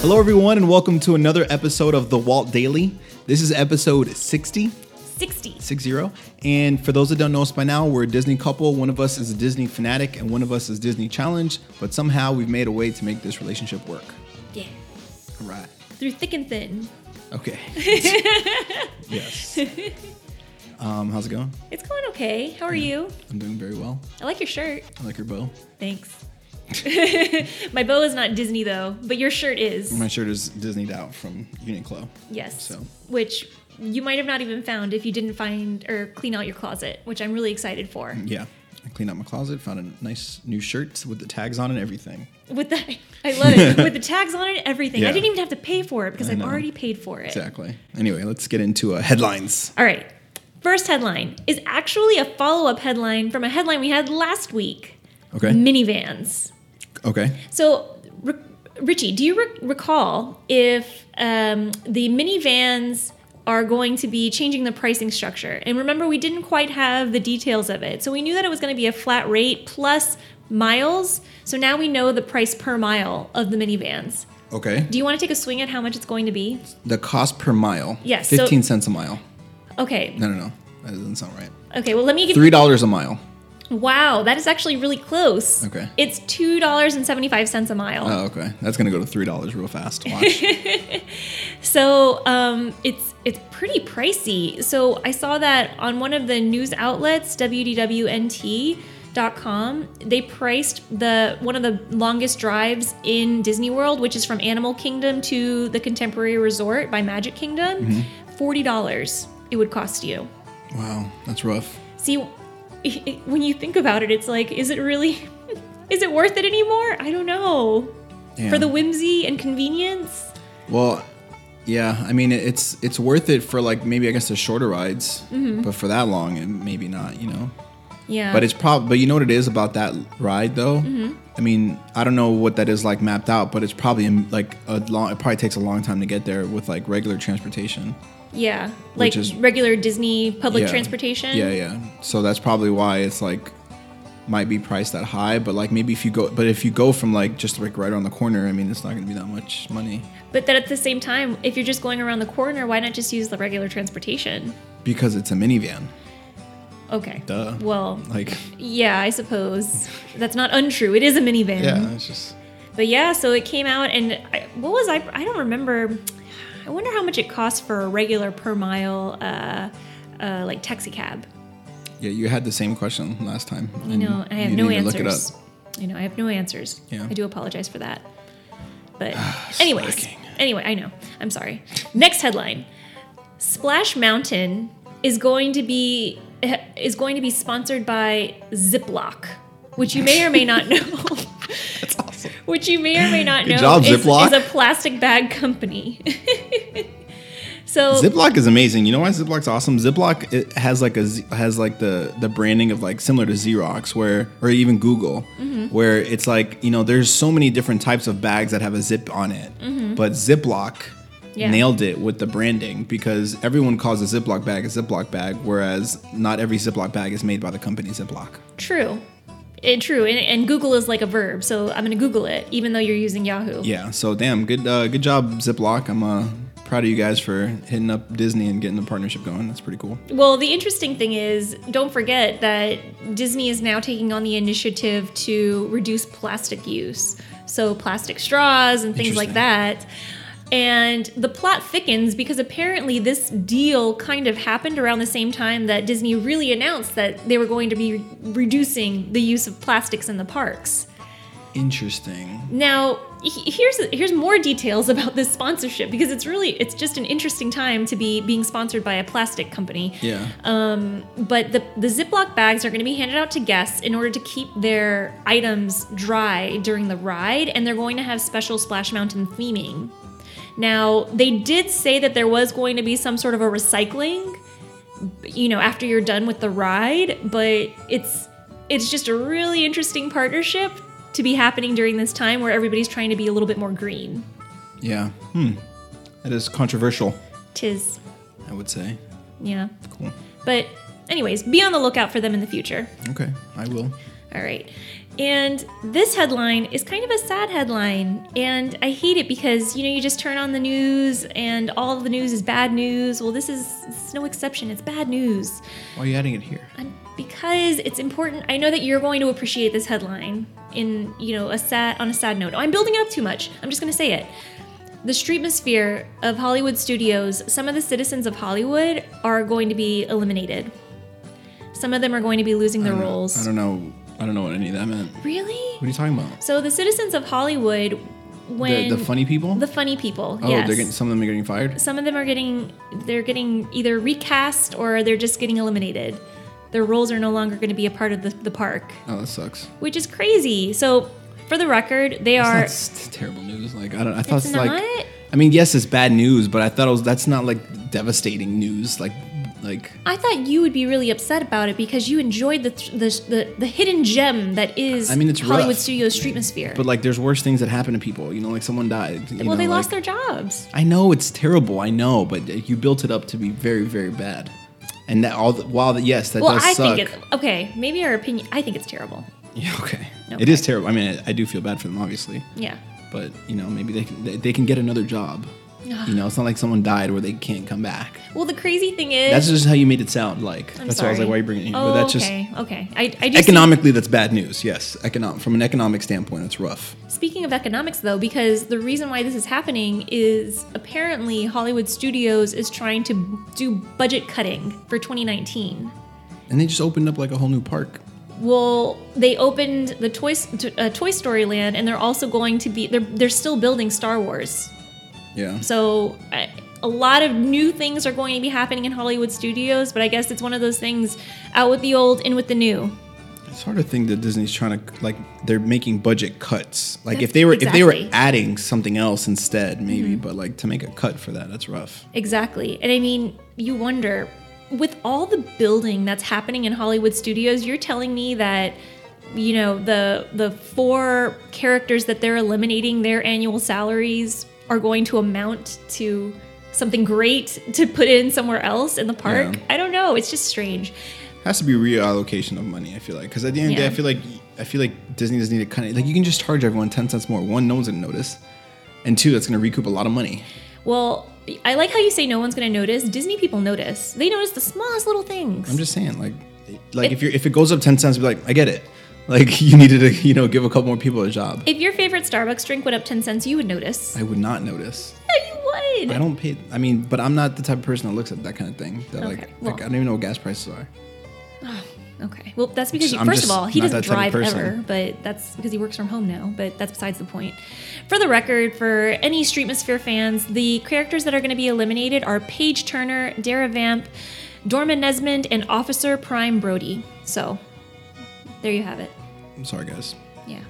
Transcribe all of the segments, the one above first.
Hello, everyone, and welcome to another episode of The Walt Daily. This is episode 60, 60. 60. And for those that don't know us by now, we're a Disney couple. One of us is a Disney fanatic, and one of us is Disney Challenge. But somehow we've made a way to make this relationship work. Yeah. All right. Through thick and thin. Okay. yes. Um, how's it going? It's going okay. How are you? I'm doing very well. I like your shirt. I like your bow. Thanks. My bow is not Disney though, but your shirt is. My shirt is Disneyed out from Uniqlo. Yes. So. Which you might have not even found if you didn't find or clean out your closet, which I'm really excited for. Yeah. I cleaned out my closet, found a nice new shirt with the tags on and everything. With the, I love it. With the tags on and everything. Yeah. I didn't even have to pay for it because I've already paid for it. Exactly. Anyway, let's get into uh, headlines. All right. First headline is actually a follow up headline from a headline we had last week Okay. minivans. Okay. So, R- Richie, do you re- recall if um, the minivans are going to be changing the pricing structure? And remember, we didn't quite have the details of it. So, we knew that it was going to be a flat rate plus miles. So, now we know the price per mile of the minivans. Okay. Do you want to take a swing at how much it's going to be? The cost per mile. Yes, so- 15 cents a mile. Okay. No, no, no. That doesn't sound right. Okay, well, let me give Three dollars a mile. Wow, that is actually really close. Okay. It's $2.75 a mile. Oh, okay. That's gonna go to three dollars real fast. Watch. So um, it's it's pretty pricey. So I saw that on one of the news outlets, WDWNT.com, they priced the one of the longest drives in Disney World, which is from Animal Kingdom to the Contemporary Resort by Magic Kingdom. Forty dollars it would cost you. wow, that's rough. See, it- it- when you think about it, it's like, is it really? Is it worth it anymore? I don't know. For the whimsy and convenience. well, yeah. I mean, it's it's worth it for like maybe I guess the shorter rides, Mm-hmm. but for that long, it maybe not. You know. Yeah. But it's probably. But you know what it is about that ride though. Mm-hmm. I mean, I don't know what that is like mapped out, but it's probably like a long. It probably takes a long time to get there with like regular transportation. Yeah, like is- regular Disney public Yeah. transportation. Yeah, yeah. So that's probably why it's like might be priced that high, but like maybe if you go but if you go from like just like right around the corner, I mean it's not gonna be that much money. But then at the same time, if you're just going around the corner, why not just use the regular transportation? Because it's a minivan. Okay. Duh. Well, Like yeah, I suppose that's not untrue. It is a minivan. yeah, it's just But yeah, so it came out, and I, what was I? I don't remember. I wonder how much it costs for a regular per mile, uh, uh, like taxi cab. yeah, you had the same question last time. You know, I have you no didn't even look it answers. up. I know, I have no answers. Yeah. I do apologize for that. But anyways, Slacking. anyway, I know. I'm sorry. Next headline: Splash Mountain is going to be is going to be sponsored by Ziploc, which you may or may not know. That's. which you may or may not Good know job, is, is a plastic bag company. so Ziploc is amazing. You know why Ziploc's awesome? Ziploc it has like a has like the the branding of like similar to Xerox, where or even Google, Mm-hmm. where it's like you know there's so many different types of bags that have a zip on it, but Ziploc Mm-hmm. Yeah. nailed it with the branding because everyone calls a Ziploc bag a Ziploc bag, whereas not every Ziploc bag is made by the company Ziploc. true. It, true, and, and Google is like a verb, so I'm gonna Google it, even though you're using Yahoo. Yeah, so damn good uh, good job Ziploc. I'm uh, proud of you guys for hitting up Disney and getting the partnership going. That's pretty cool. Well, the interesting thing is, don't forget that Disney is now taking on the initiative to reduce plastic use. So, plastic straws and things like that. And the plot thickens because apparently this deal kind of happened around the same time that Disney really announced that they were going to be reducing the use of plastics in the parks. Interesting. Now, he- here's here's more details about this sponsorship because it's really it's just an interesting time to be being sponsored by a plastic company. Yeah. Um, but the the Ziploc bags are going to be handed out to guests in order to keep their items dry during the ride, and they're going to have special Splash Mountain theming. Now, they did say that there was going to be some sort of a recycling, you know, after you're done with the ride, but it's it's just a really interesting partnership to be happening during this time where everybody's trying to be a little bit more green. Yeah. Hmm. That is controversial, Tis, I would say. yeah. Cool. But anyways, be on the lookout for them in the future. Okay, I will. All right. And this headline is kind of a sad headline. And I hate it because, you know, you just turn on the news and all the news is bad news. Well, this is, this is no exception. It's bad news. Why are you adding it here? And because it's important. I know that you're going to appreciate this headline in, you know, a sad on a sad note. Oh, I'm building it up too much. I'm just going to say it. The streetmosphere of Hollywood studios, some of the citizens of Hollywood are going to be eliminated. Some of them are going to be losing their I roles. I don't know. I don't know what any of that meant. Really? What are you talking about? So the citizens of Hollywood, when the, the funny people? the funny people, oh, yes. they're getting some of them are getting fired. Some of them are getting they're getting either recast or they're just getting eliminated. Their roles are no longer going to be a part of the, the park, Oh, that sucks. which is crazy. So, for the record, they are. That's terrible news. Like I don't. I thought It's it's like. I mean, yes, it's bad news, but I thought it was. That's not like devastating news. Like, like I thought you would be really upset about it because you enjoyed the the, the, the hidden gem that is I mean, it's Hollywood rough. Studios Streetmosphere. But like, there's worse things that happen to people. You know, like someone died. Well, know, they like, lost their jobs. I know it's terrible. I know, but you built it up to be very, very bad. And that all the, while the, yes, that Well, does I suck. think it. Okay, maybe our opinion. I think it's terrible. yeah, okay. Okay. It is terrible. I mean, I, I do feel bad for them, obviously. Yeah. But you know, maybe they can they, they can get another job. You know, it's not like someone died where they can't come back. Well, the crazy thing is. That's just how you made it sound like. I'm that's why I was like, why are you bringing it here? Oh, but that's just okay. Okay. I, I do economically that's bad news. Yes, economic from an economic standpoint, it's rough. Speaking of economics, though, because the reason why this is happening is apparently Hollywood Studios is trying to do budget cutting for 2019. And they just opened up like a whole new park. Well, they opened the Toy uh, Toy Story Land, and they're also going to be they're they're still building Star Wars. Yeah. So I, a lot of new things are going to be happening in Hollywood Studios, but I guess it's one of those things out with the old, in with the new. It's hard to think that Disney's trying to like they're making budget cuts. Like if they were if they were adding something else instead, maybe. Mm-hmm. But like to make a cut for that, that's rough. Exactly. And I mean, you wonder with all the building that's happening in Hollywood studios, you're telling me that you know, the the four characters that they're eliminating their annual salaries are going to amount to something great to put in somewhere else in the park. Yeah. I don't know, it's just strange. Has to be reallocation of money. I feel like because at the end of the day, I feel like I feel like Disney doesn't need to kind of like you can just charge everyone ten cents more. One, no one's gonna notice, and two, that's gonna recoup a lot of money. Well, I like how you say no one's going to notice. Disney people notice. They notice the smallest little things. I'm just saying, like, like if you're if it goes up ten cents, be like, I get it. Like you needed to you know give a couple more people a job. if your favorite Starbucks drink went up 10 cents, you would notice. I would not notice. Yeah, you would. I don't pay. I mean, but I'm not the type of person that looks at that kind of thing. That like, Okay, like well- I don't even know what gas prices are. Okay. Well, that's because, you, 1st of all, he doesn't drive ever, but that's because he works from home now. But that's besides the point. For the record, for any Streetmosphere fans, the characters that are going to be eliminated are Paige Turner, Dara Vamp, Dorman Nesmond, and Officer Prime Brody. So, there you have it. I'm sorry, guys. Yeah.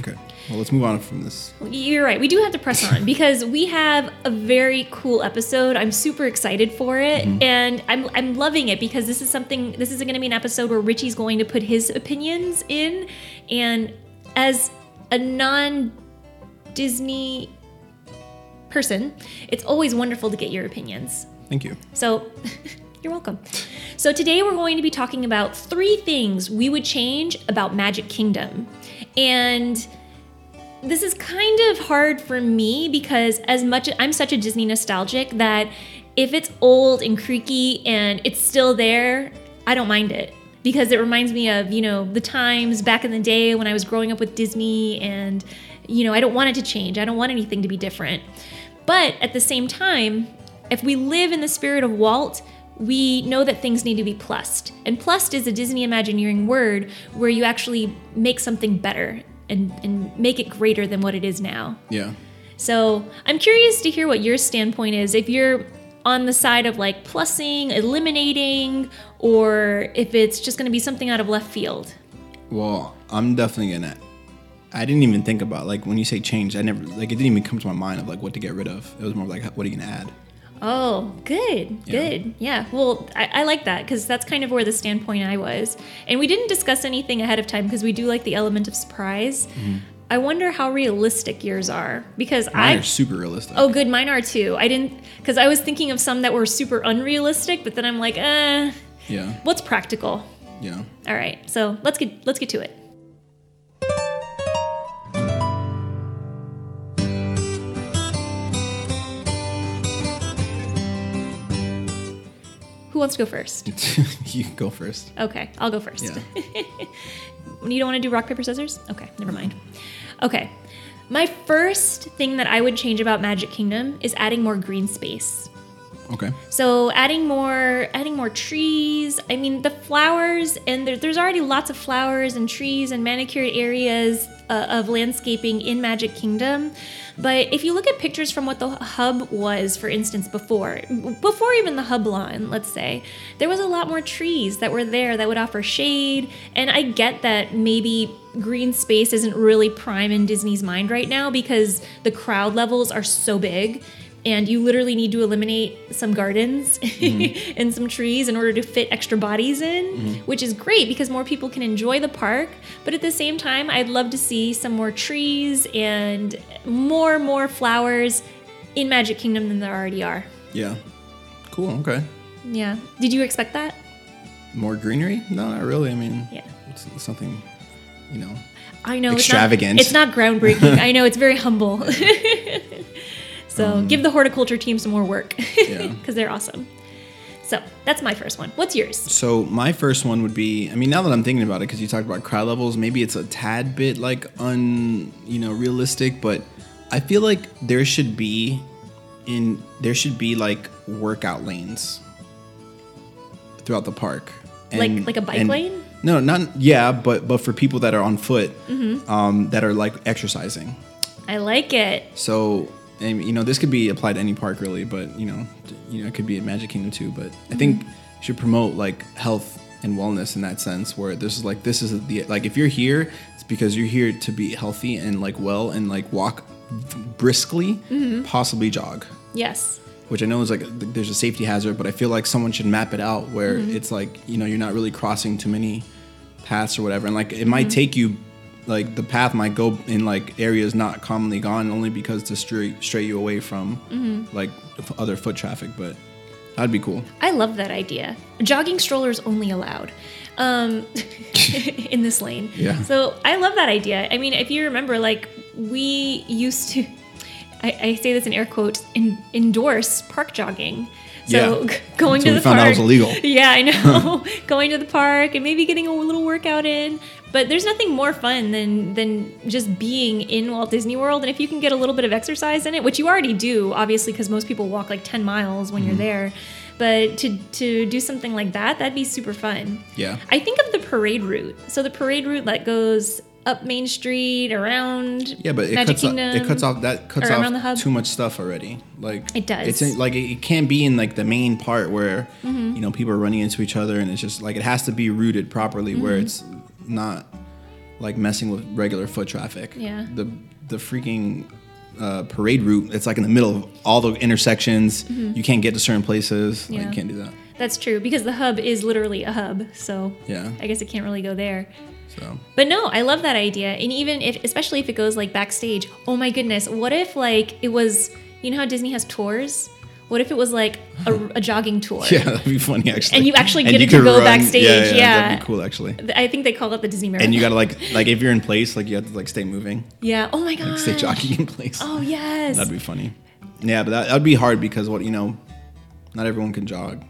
Okay. Well, let's move on from this. You're right. We do have to press on because we have a very cool episode. I'm super excited for it, mm-hmm. and I'm I'm loving it because this is something. This is going to be an episode where Richie's going to put his opinions in, and as a non Disney person, it's always wonderful to get your opinions. Thank you. So, you're welcome. So, today we're going to be talking about three things we would change about Magic Kingdom. And this is kind of hard for me because, as much as I'm such a Disney nostalgic that if it's old and creaky and it's still there, I don't mind it because it reminds me of, you know, the times back in the day when I was growing up with Disney and, you know, I don't want it to change. I don't want anything to be different. But at the same time, if we live in the spirit of Walt, we know that things need to be plussed. And plussed is a Disney Imagineering word where you actually make something better and, and make it greater than what it is now. Yeah. So I'm curious to hear what your standpoint is. If you're on the side of like plussing, eliminating, or if it's just going to be something out of left field. Well, I'm definitely gonna. I didn't even think about like when you say change. I never like it didn't even come to my mind of like what to get rid of. It was more like what are you gonna add? Oh, good, Yeah. good. Yeah. Well, I, I like that because that's kind of where the standpoint I was. And we didn't discuss anything ahead of time because we do like the element of surprise. I wonder how realistic yours are because Mm-hmm. Mine I. are super realistic. Oh, good. Mine are too. I didn't because I was thinking of some that were super unrealistic, but then I'm like, uh, Yeah. what's practical? Yeah. All right, so let's get let's get to it. Who wants to go first? you go first. Okay, I'll go first. Yeah. you don't want to do rock paper scissors? Okay, never mind. Okay, my first thing that I would change about Magic Kingdom is adding more green space. Okay. So adding more, adding more trees. I mean, the flowers, and there, there's already lots of flowers and trees and manicured areas uh, of landscaping in Magic Kingdom. But if you look at pictures from what the hub was, for instance, before, before even the hub lawn, let's say, there was a lot more trees that were there that would offer shade. And I get that maybe green space isn't really prime in Disney's mind right now because the crowd levels are so big and you literally need to eliminate some gardens mm-hmm. and some trees in order to fit extra bodies in, mm-hmm. which is great because more people can enjoy the park. But at the same time, I'd love to see some more trees and more more flowers in Magic Kingdom than there already are. Yeah. Cool. Okay. Yeah. Did you expect that? More greenery? No, not really. I mean, Yeah. it's, it's something, you know. I know Extravagant. It's not, it's not groundbreaking. I know it's very humble. so give the horticulture team some more work because Yeah. they're awesome. So that's my first one. What's yours? So my first one would be. I mean, now that I'm thinking about it, because you talked about crowd levels, maybe it's a tad bit like un, you know, realistic. But I feel like there should be, in there should be like workout lanes throughout the park. Like- like a bike lane? No, not yeah, but but for people that are on foot, Mm-hmm. um, that are like exercising. I like it. So, and, you know, this could be applied to any park really, but you know, you know, it could be at Magic Kingdom too. But I think mm-hmm. you should promote like health and wellness in that sense, where this is like this is the like if you're here, it's because you're here to be healthy and like well and like walk briskly, mm-hmm. possibly jog. Yes. Which I know is like there's a safety hazard, but I feel like someone should map it out where mm-hmm. it's like you know you're not really crossing too many paths or whatever, and like it might take you like the path might go in like areas not commonly gone only because to stray stray you away from like f- other foot traffic, but that'd be cool. I love that idea. Jogging strollers only allowed um, in this lane. Yeah. So I love that idea. I mean, if you remember, like we used to, I, I say this in air quotes, in, endorse park jogging. So Yeah. going Until to we the found park. it was illegal. Yeah, I know. going to the park and maybe getting a little workout in. But there's nothing more fun than than just being in Walt Disney World. And if you can get a little bit of exercise in it, which you already do, obviously, because most people walk like 10 miles when you're Mm-hmm. there. But to to do something like that, that'd be super fun. Yeah. I think of the parade route. So the parade route that goes up Main Street, around Yeah, but it Magic cuts off, it cuts off that cuts off too much stuff already. Like It does. It's in, like it, it can't be in like the main part where Mm-hmm. you know people are running into each other, and it's just like it has to be rooted properly where Mm-hmm. it's not like messing with regular foot traffic. Yeah. The the freaking uh, parade route. It's like in the middle of all the intersections. You can't get to certain places. Like Mm-hmm. Yeah. you can't do that. That's true because the hub is literally a hub. So Yeah. I guess it can't really go there. So But no, I love that idea. And even if, especially if it goes like backstage, oh my goodness, what if like it was, you know how Disney has tours? What if it was like a, a jogging tour? yeah, that'd be funny actually. And you actually get you to go run- backstage, Yeah, yeah, yeah. that'd be cool actually. I think they call it the Disney Marathon. And you gotta like like if you're in place, like you have to like stay moving, yeah. Oh my god. like stay jogging in place. Oh yes. That'd be funny. Yeah, but that would be hard because what you know, not everyone can jog.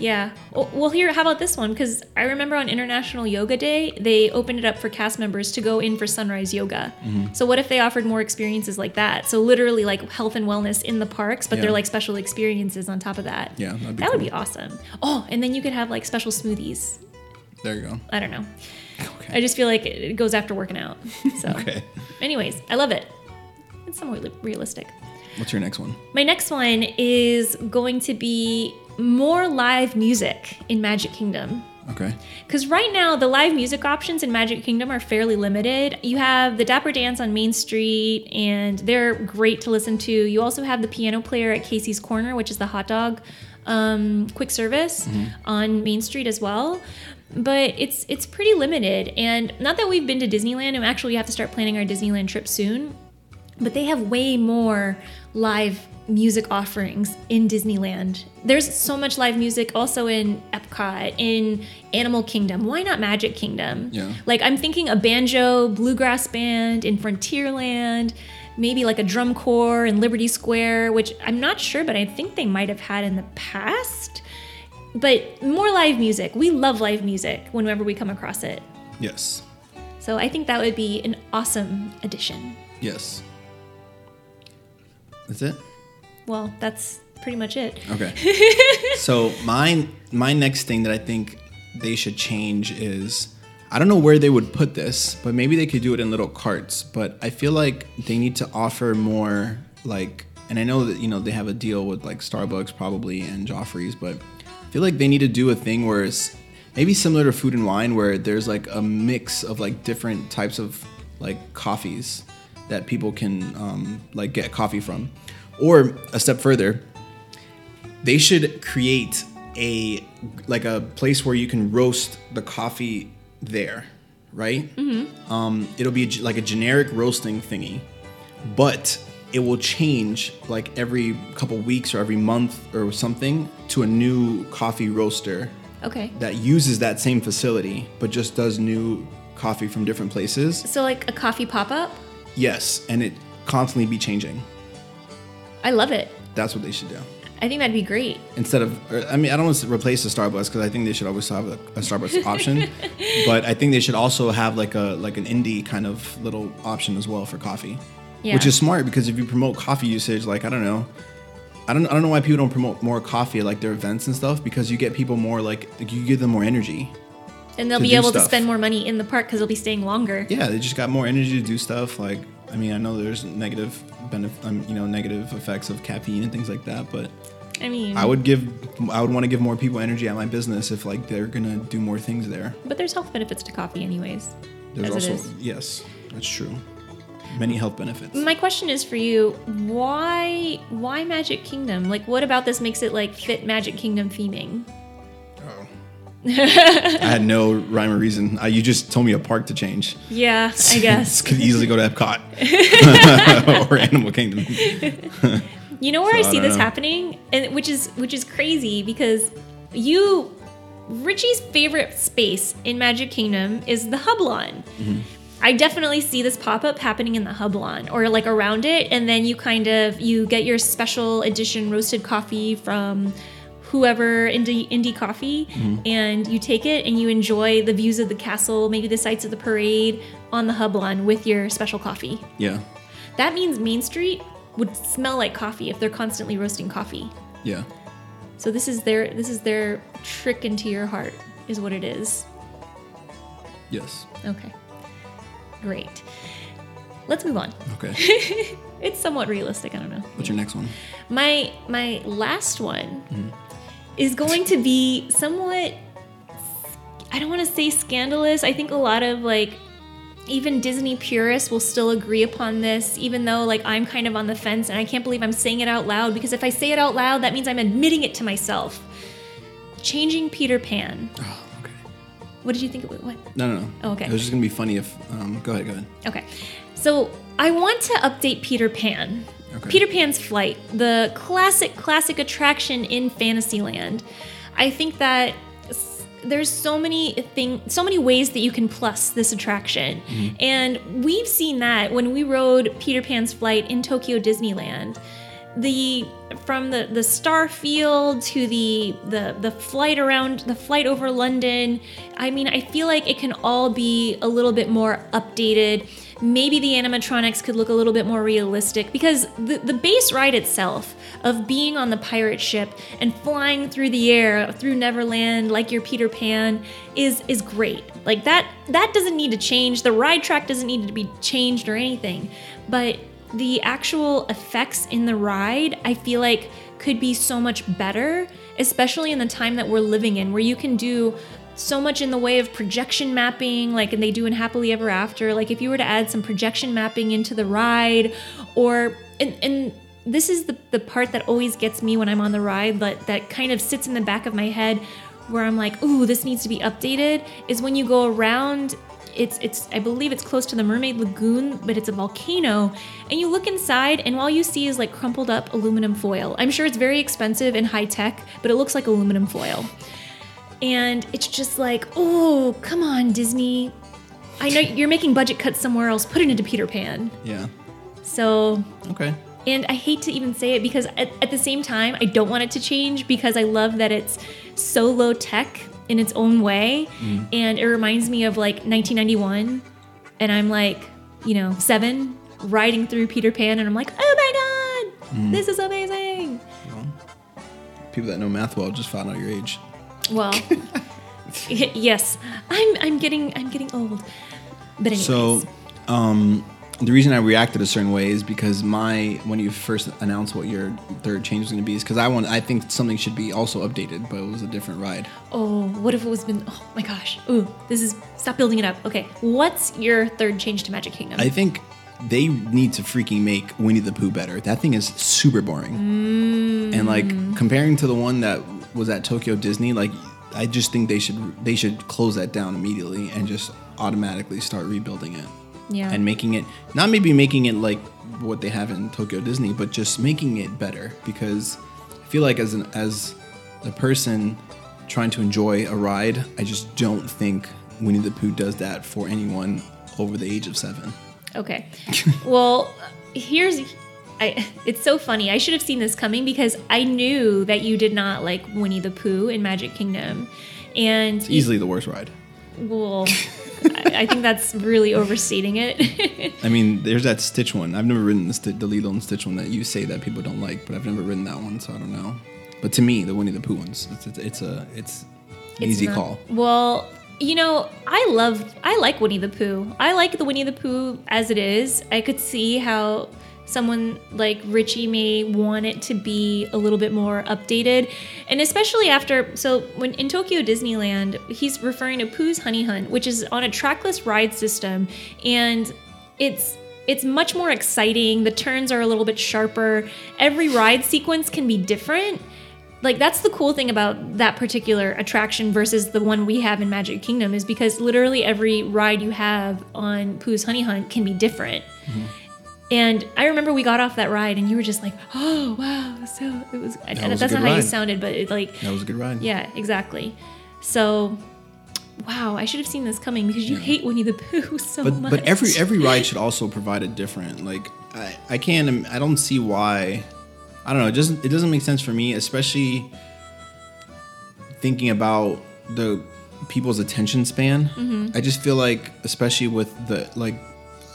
Yeah. Well, here, how about this one? Because I remember on International Yoga Day, they opened it up for cast members to go in for sunrise yoga. Mm-hmm. So, what if they offered more experiences like that? So, literally, like health and wellness in the parks, but Yeah. they're like special experiences on top of that. Yeah, that'd be that would be awesome. Oh, and then you could have like special smoothies. There you go. I don't know. Okay. I just feel like it it goes after working out. So, Okay. anyways, I love it. It's somewhat realistic. What's your next one? My next one is going to be more live music in Magic Kingdom. Okay. Because right now, the live music options in Magic Kingdom are fairly limited. You have the Dapper Dans on Main Street, and they're great to listen to. You also have the piano player at Casey's Corner, which is the hot dog um, quick service on Main Street as well. But it's it's pretty limited, and not that we've been to Disneyland, and actually we have to start planning our Disneyland trip soon. But they have way more live music offerings in Disneyland. There's so much live music also in Epcot, in Animal Kingdom. Why not Magic Kingdom? Yeah. Like I'm thinking a banjo bluegrass band in Frontierland, maybe like a drum corps in Liberty Square, which I'm not sure, but I think they might have had in the past. But more live music. We love live music whenever we come across it. Yes. So I think that would be an awesome addition. Yes. That's it. Well, that's pretty much it. Okay. so my my next thing that I think they should change is I don't know where they would put this, but maybe they could do it in little carts. But I feel like they need to offer more like and I know that you know they have a deal with like Starbucks probably and Joffrey's, but I feel like they need to do a thing where it's maybe similar to food and wine where there's like a mix of like different types of like coffees that people can um, like get coffee from. Or a step further, they should create a like a place where you can roast the coffee there, right? Mm-hmm. Um, it'll be like a generic roasting thingy, but it will change like every couple weeks or every month or something to a new coffee roaster Okay. that uses that same facility but just does new coffee from different places. So like a coffee pop-up? Yes, and it constantly be changing. I love it. That's what they should do. I think that'd be great. instead of or, i mean i don't want to replace the starbucks because i think they should always have a, a starbucks option but i think they should also have like a like an indie kind of little option as well for coffee Yeah. which is smart because if you promote coffee usage like i don't know I don't, I don't know why people don't promote more coffee at like their events and stuff because you get people more like, like you give them more energy And they'll be able to spend more money in the park because they'll be staying longer. yeah they just got more energy to do stuff like i mean i know there's negative benefit um, you know negative effects of caffeine and things like that but I mean, i would give i would want to give more people energy at my business if like they're gonna do more things there but there's health benefits to coffee anyways. There's also yes, that's true. Many health benefits. My question is for you: Why, why Magic Kingdom? Like, what about this makes it like fit Magic Kingdom theming? I had no rhyme or reason. Uh, you just told me a park to change. Yeah, I guess. could easily go to Epcot or Animal Kingdom. You know where So, I I see don't this know. happening, and which is which is crazy because you, Richie's favorite space in Magic Kingdom is the Hub Lawn. Mm-hmm. I definitely see this pop up happening in the Hub Lawn or like around it, and then you kind of you get your special edition roasted coffee from whoever indie indie coffee Mm-hmm. and you take it and you enjoy the views of the castle maybe the sights of the parade on the hub lawn with your special coffee Yeah, that means Main Street would smell like coffee if they're constantly roasting coffee. yeah. So this is their this is their trick into your heart is what it is. Yes. Okay. Great. Let's move on. Okay. It's somewhat realistic, I don't know. What's your next one? My my last one is going to be somewhat I don't want to say scandalous. I think a lot of like even Disney purists will still agree upon this, even though like I'm kind of on the fence and I can't believe I'm saying it out loud because if I say it out loud, that means I'm admitting it to myself. Changing Peter Pan. Oh, okay. What did you think it? What? No, no, no. Oh, okay. It was just gonna be funny if. Um, go ahead. Go ahead. Okay. So I want to update Peter Pan. Okay. Peter Pan's Flight, the classic, classic attraction in Fantasyland. I think that there's so many thing, so many ways that you can plus this attraction, mm-hmm. and we've seen that when we rode Peter Pan's Flight in Tokyo Disneyland. the from the the star field to the the the flight around the flight over London. I mean, I feel like it can all be a little bit more updated. Maybe the animatronics could look a little bit more realistic because the, the base ride itself of being on the pirate ship and flying through the air through Neverland like you're Peter Pan is is great. Like that that doesn't need to change. The ride track doesn't need to be changed or anything. But the actual effects in the ride, I feel like could be so much better, especially in the time that we're living in, where you can do so much in the way of projection mapping, like and they do in Happily Ever After. Like if you were to add some projection mapping into the ride, or and, and this is the, the part that always gets me when I'm on the ride, that that kind of sits in the back of my head where I'm like, ooh, this needs to be updated, is when you go around it's it's I believe it's close to the Mermaid Lagoon, but it's a volcano. And you look inside, and all you see is like crumpled up aluminum foil. I'm sure it's very expensive and high tech, but it looks like aluminum foil. And it's just like, oh, come on, Disney. I know you're making budget cuts somewhere else. Put it into Peter Pan. Yeah. So Okay. and I hate to even say it because at, at the same time, I don't want it to change because I love that it's so low tech in its own way. Mm. And it reminds me of like 1991. And I'm like, you know, seven, riding through Peter Pan. And I'm like, oh my God, mm. this is amazing. People that know math well just found out your age. Well, yes, I'm, I'm getting, I'm getting old. But anyways, So, um, the reason I reacted a certain way is because my when you first announced what your third change was going to be is because I want I think something should be also updated, but it was a different ride. oh, what if it was been, oh my gosh. Ooh, this is, stop building it up. Okay. What's your third change to Magic Kingdom? I think they need to freaking make Winnie the Pooh better. That thing is super boring. And like comparing to the one that was at Tokyo Disney, like I just think they should they should close that down immediately and just automatically start rebuilding it. Yeah. And making it not maybe making it like what they have in Tokyo Disney, but just making it better because I feel like as an as a person trying to enjoy a ride, I just don't think Winnie the Pooh does that for anyone over the age of 7. Okay. well, here's I it's so funny. I should have seen this coming because I knew that you did not like Winnie the Pooh in Magic Kingdom. And Easily the worst ride. well, I, I think that's really overstating it. I mean, there's that Stitch one. I've never ridden the, Sti- the Lilo and Stitch one that you say that people don't like, but I've never ridden that one, so I don't know. But to me, the Winnie the Pooh ones, it's, it's, it's a it's an It's easy not- call. Well, you know, I love I like Winnie the Pooh. I like the Winnie the Pooh as it is. I could see how someone like Richie may want it to be a little bit more updated. And especially after so when in Tokyo Disneyland, he's referring to Pooh's Honey Hunt, which is on a trackless ride system and it's it's much more exciting. The turns are a little bit sharper. Every ride sequence can be different like that's the cool thing about that particular attraction versus the one we have in Magic Kingdom is because literally every ride you have on Pooh's Honey Hunt can be different. Mm-hmm. And I remember we got off that ride and you were just like, "Oh wow!" So it was. and was that's not how you sounded, but it like, That was a good ride. yeah, exactly. So, wow, I should have seen this coming because you hate Winnie the Pooh so but much. but every every ride should also provide a different like I I can't I don't see why I don't know it doesn't it doesn't make sense for me especially thinking about the people's attention span Mm-hmm. I just feel like especially with the like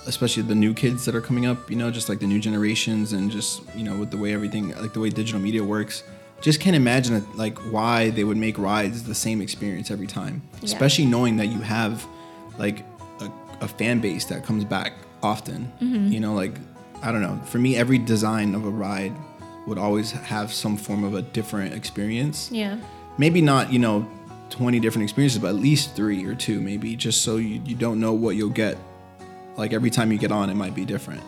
especially the new kids that are coming up you know just like the new generations and just you know with the way everything like the way digital media works just can't imagine it, like why they would make rides the same experience every time. Especially knowing that you have like a, a fan base that comes back often. Mm-hmm. You know like i don't know. For me every design of a ride would always have some form of a different experience. Yeah. maybe not you know 20 different experiences but at least three or two maybe just so you, you don't know what you'll get like every time you get on it might be different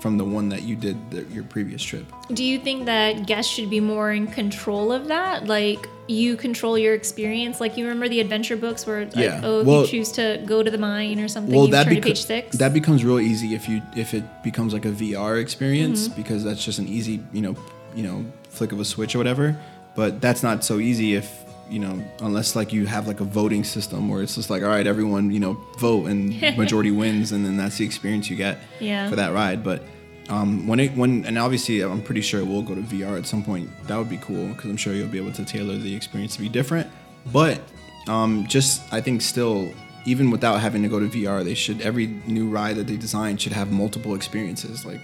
from the one that you did the, your previous trip Do you think that guests should be more in control of that? Like you control your experience. Like you remember the adventure books where, like, Yeah. oh, if Well- you choose to go to the mine or something, well you that turn to page six. that becomes real easy if you if it becomes like a VR experience Mm-hmm. because that's just an easy you know you know flick of a switch or whatever. But that's not so easy if you know unless like you have like a voting system where it's just like all right everyone you know vote and majority wins and then that's the experience you get Yeah. for that ride. But um, when it when and obviously I'm pretty sure it will go to VR at some point. That would be cool because I'm sure you'll be able to tailor the experience to be different. But um, just I think still even without having to go to VR, they should every new ride that they design should have multiple experiences. Like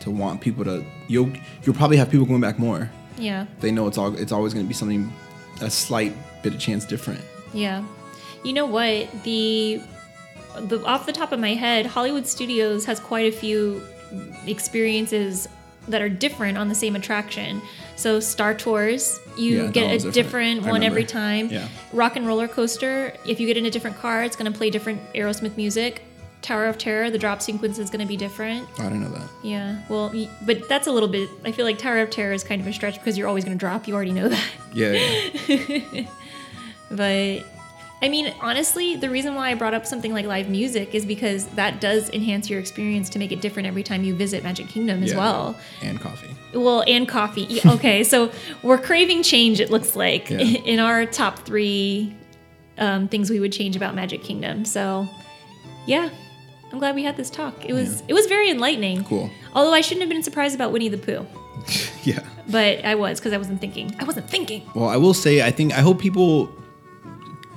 to want people to you'll you'll probably have people going back more. Yeah. They know it's all it's always going to be something a slight bit of chance different. Yeah. You know what? The the off the top of my head, Hollywood Studios has quite a few experiences that are different on the same attraction. So Star Tours, you Yeah, get a different. different one every time. Yeah. Rock 'n' Roller Coaster, if you get in a different car, it's going to play different Aerosmith music. Tower of Terror, the drop sequence is going to be different. I didn't know that. Yeah, well, but that's a little bit. I feel like Tower of Terror is kind of a stretch because you're always going to drop. You already know that. Yeah, yeah. But I mean, honestly, the reason why I brought up something like live music is because that does enhance your experience to make it different every time you visit Magic Kingdom as Yeah. well. And coffee. Well, and coffee. Yeah, Okay, so we're craving change, it looks like, Yeah. in our top three um, things we would change about Magic Kingdom. So, yeah. I'm glad we had this talk. It was it was very enlightening. Cool. Although I shouldn't have been surprised about Winnie the Pooh, Yeah. but I was because I wasn't thinking. I wasn't thinking. Well, I will say, I think I hope people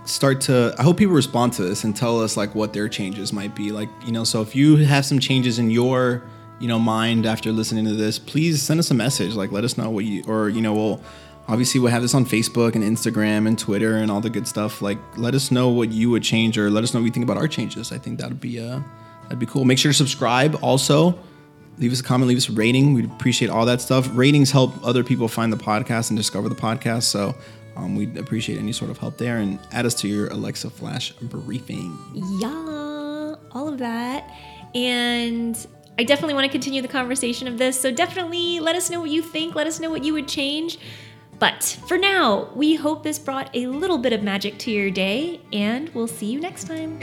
start to. I hope people respond to this and tell us like what their changes might be. Like you know, so if you have some changes in your you know mind after listening to this, please send us a message. Like let us know what you or you know we'll. Obviously, we'll have this on Facebook and Instagram and Twitter and all the good stuff. Like, let us know what you would change, or let us know what you think about our changes. I think that'd be uh, that'd be cool. Make sure to subscribe. Also, leave us a comment, leave us a rating. We'd appreciate all that stuff. Ratings help other people find the podcast and discover the podcast. So um, we'd appreciate any sort of help there. And add us to your Alexa Flash briefing. yeah, all of that. And I definitely want to continue the conversation of this. So definitely let us know what you think. Let us know what you would change. But for now, we hope this brought a little bit of magic to your day, and we'll see you next time.